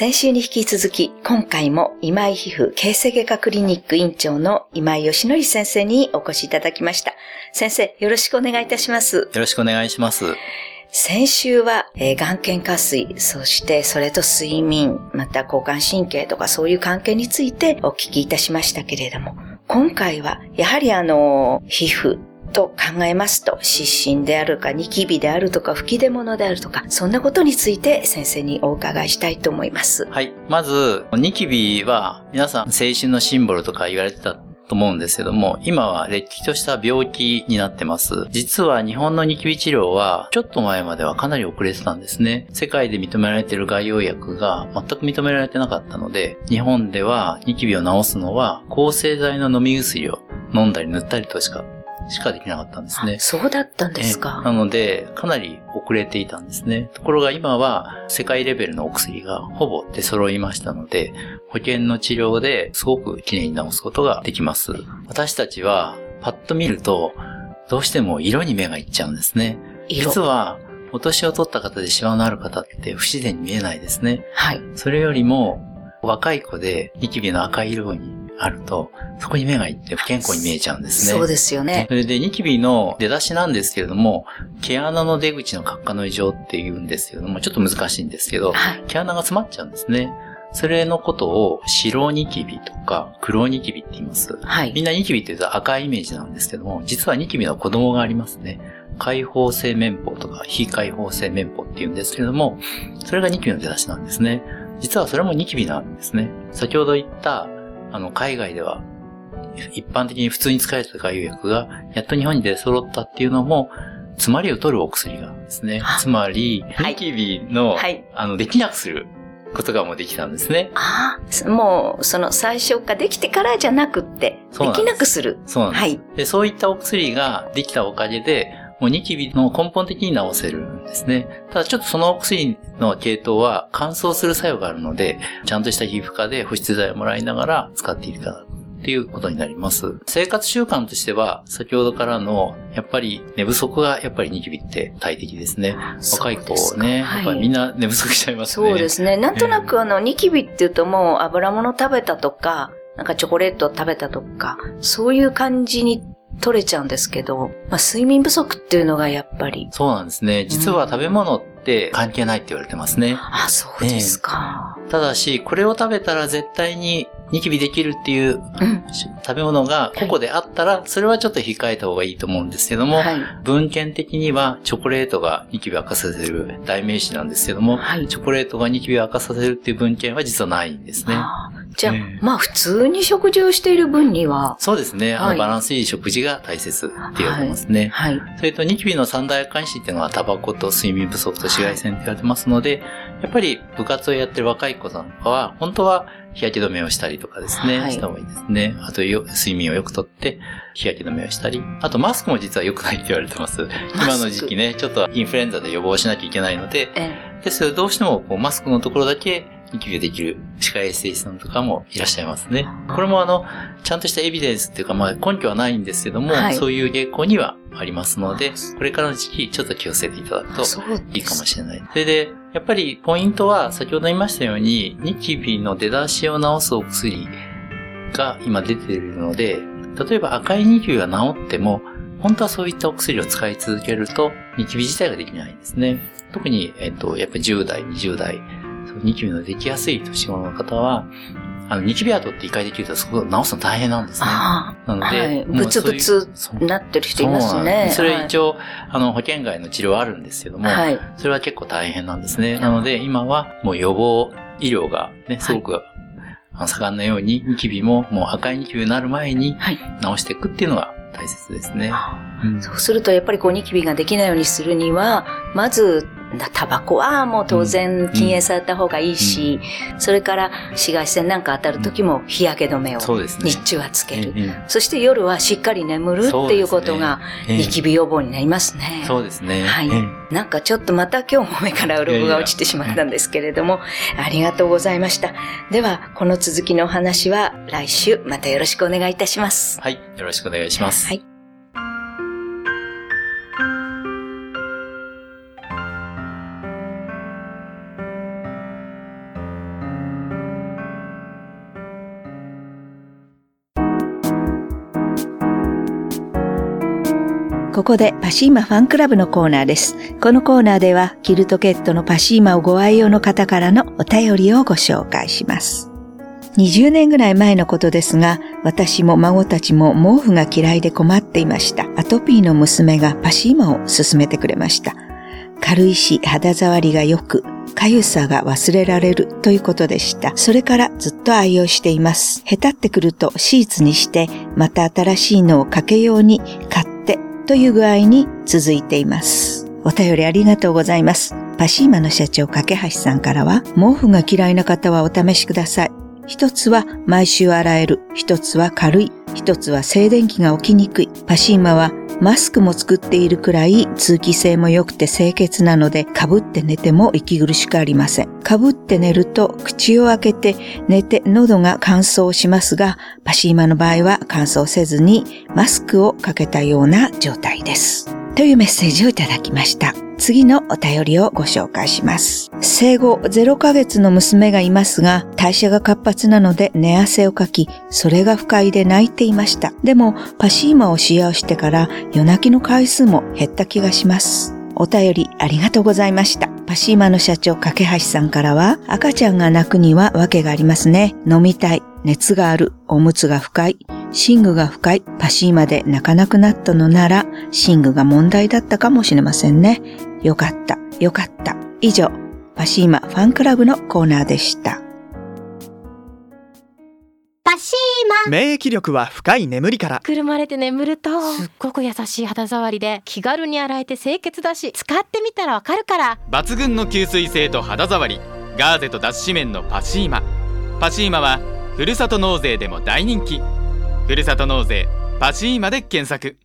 先週に引き続き、今回も今井皮膚形成外科クリニック院長の今井義則先生にお越しいただきました。先生、よろしくお願いいたします。よろしくお願いします。先週は、えー、眼瞼下垂、そしてそれと睡眠、また交感神経とかそういう関係についてお聞きいたしましたけれども、今回はやはりあの、皮膚と考えますと、湿疹であるか、ニキビであるとか、吹き出物であるとか、そんなことについて先生にお伺いしたいと思います。はい。まず、ニキビは皆さん青春のシンボルとか言われてたと思うんですけども、今はれっきとした病気になってます。実は日本のニキビ治療は、ちょっと前まではかなり遅れてたんですね。世界で認められている外用薬が全く認められてなかったので、日本ではニキビを治すのは、抗生剤の飲み薬を飲んだり塗ったりとしかしかできなかったんですね。そうだったんですか。なので、かなり遅れていたんですね。ところが今は世界レベルのお薬がほぼ出揃いましたので、保険の治療ですごく綺麗に治すことができます。私たちはパッと見ると、どうしても色に目がいっちゃうんですね。実は、お年を取った方でシワのある方って不自然に見えないですね。はい。それよりも、若い子でニキビの赤い色にあると、そこに目がいって不健康に見えちゃうんですね。そうですよね。それで、ニキビの出だしなんですけれども、毛穴の出口の角化の異常って言うんですけれども、ちょっと難しいんですけど、はい、毛穴が詰まっちゃうんですね。それのことを白ニキビとか黒ニキビって言います。はい。みんなニキビって言うと赤いイメージなんですけども、実はニキビの子供がありますね。開放性綿包とか非開放性綿包って言うんですけれども、それがニキビの出だしなんですね。実はそれもニキビなんですね。先ほど言ったあの、海外では、一般的に普通に使われてた外用薬が、やっと日本に出揃ったっていうのも、詰まりを取るお薬がですね。つまり、ニキビの、はい、あの、できなくすることがもうできたんですね。ああ、もう、その最初かできてからじゃなくって、できなくする。そうなんです。はい。で、そういったお薬ができたおかげで、もうニキビの根本的に治せるんですね。ただちょっとそのお薬の系統は乾燥する作用があるので、ちゃんとした皮膚科で保湿剤をもらいながら使っているかっていうことになります。生活習慣としては、先ほどからの、やっぱり寝不足がやっぱりニキビって大敵ですね。若い子ね、はい、やっぱりみんな寝不足しちゃいますね。そうですね。なんとなくあの、ニキビっていうともう油物食べたとか、なんかチョコレート食べたとか、そういう感じに取れちゃうんですけど、まあ、睡眠不足っていうのがやっぱり。そうなんですね。実は食べ物って関係ないって言われてますね。あ、そうですか、ただし、これを食べたら絶対にニキビできるっていう、食べ物が個々であったら、それはちょっと控えた方がいいと思うんですけども、はい、文献的にはチョコレートがニキビを悪化させる代名詞なんですけども、はい、チョコレートがニキビを悪化させるっていう文献は実はないんですね。じゃあ、まあ普通に食事をしている分には。そうですね。あの、バランスいい食事が大切って言われてますね。はい。それとニキビの三大関心っていうのはタバコと睡眠不足と紫外線って言われてますので、やっぱり部活をやってる若い子さんとかは、本当は日焼け止めをしたりとかですね、はい、した方がいいですね。あと睡眠をよくとって、日焼け止めをしたり。あとマスクも実は良くないって言われてます。今の時期ね、ちょっとインフルエンザで予防しなきゃいけないので、ですどうしてもこうマスクのところだけニキビできる歯科衛生士さんとかもいらっしゃいますね。これもあの、ちゃんとしたエビデンスっていうか、まあ根拠はないんですけども、はい、そういう傾向にはありますので、これからの時期ちょっと気をつけていただくといいかもしれない。それで、やっぱりポイントは先ほど言いましたように、ニキビの出だしを治すお薬が今出ているので、例えば赤いニキビが治っても、本当はそういったお薬を使い続けると、ニキビ自体ができないんですね。特に、えっと、やっぱり10代、20代、ニキビのできやすい年頃の方は、あの、ニキビ跡って一回できると、そこ治すの大変なんですね。なので、はい、ブツブツなってる人いますね。それ一応、あの、保険外の治療はあるんですけども、はい、それは結構大変なんですね。なので、今はもう予防医療がね、すごく、はい、盛んなように、ニキビももう赤いニキビになる前に治していくっていうのが大切ですね。うん、そうすると、やっぱりこうニキビができないようにするには、まずタバコはもう当然禁煙された方がいいし、うん、それから紫外線なんか当たる時も日焼け止めを日中はつける。そして夜はしっかり眠るっていうことがニキビ予防になりますね。そうですね。はい。なんかちょっとまた今日も目から鱗が落ちてしまったんですけれども、ありがとうございました。では、この続きのお話は来週またよろしくお願いいたします。はい。よろしくお願いします。はい。ここでパシーマファンクラブのコーナーです。このコーナーでは、キルトケットのパシーマをご愛用の方からのお便りをご紹介します。20年ぐらい前のことですが、私も孫たちも毛布が嫌いで困っていました。アトピーの娘がパシーマを勧めてくれました。軽いし肌触りが良く、かゆさが忘れられるということでした。それからずっと愛用しています。下手ってくるとシーツにして、また新しいのをかけようにという具合に続いています。お便りありがとうございます。パシーマの社長、架橋さんからは、毛布が嫌いな方はお試しください。一つは毎週洗える、一つは軽い、一つは静電気が起きにくい。パシーマはマスクも作っているくらい通気性も良くて清潔なので、かぶって寝ても息苦しくありません。かぶって寝ると口を開けて寝て喉が乾燥しますが、パシーマの場合は乾燥せずにマスクをかけたような状態です。というメッセージをいただきました。次のお便りをご紹介します。生後0ヶ月の娘がいますが、代謝が活発なので寝汗をかき、それが不快で泣いていました。でも、パシーマを使用してから夜泣きの回数も減った気がします。お便りありがとうございました。パシーマの社長、架橋さんからは、赤ちゃんが泣くには訳がありますね。飲みたい、熱がある、おむつが不快、寝具が深いパシーマで泣かなくなったのなら、寝具が問題だったかもしれませんね。よかった、よかった。以上、パシーマファンクラブのコーナーでした。パシーマ免疫力は深い眠りからくるまれて眠るとすっごく優しい肌触りで気軽に洗えて清潔だし使ってみたらわかるから抜群の吸水性と肌触りガーゼと脱脂綿のパシーマパシーマはふるさと納税でも大人気ふるさと納税パシーマで検索。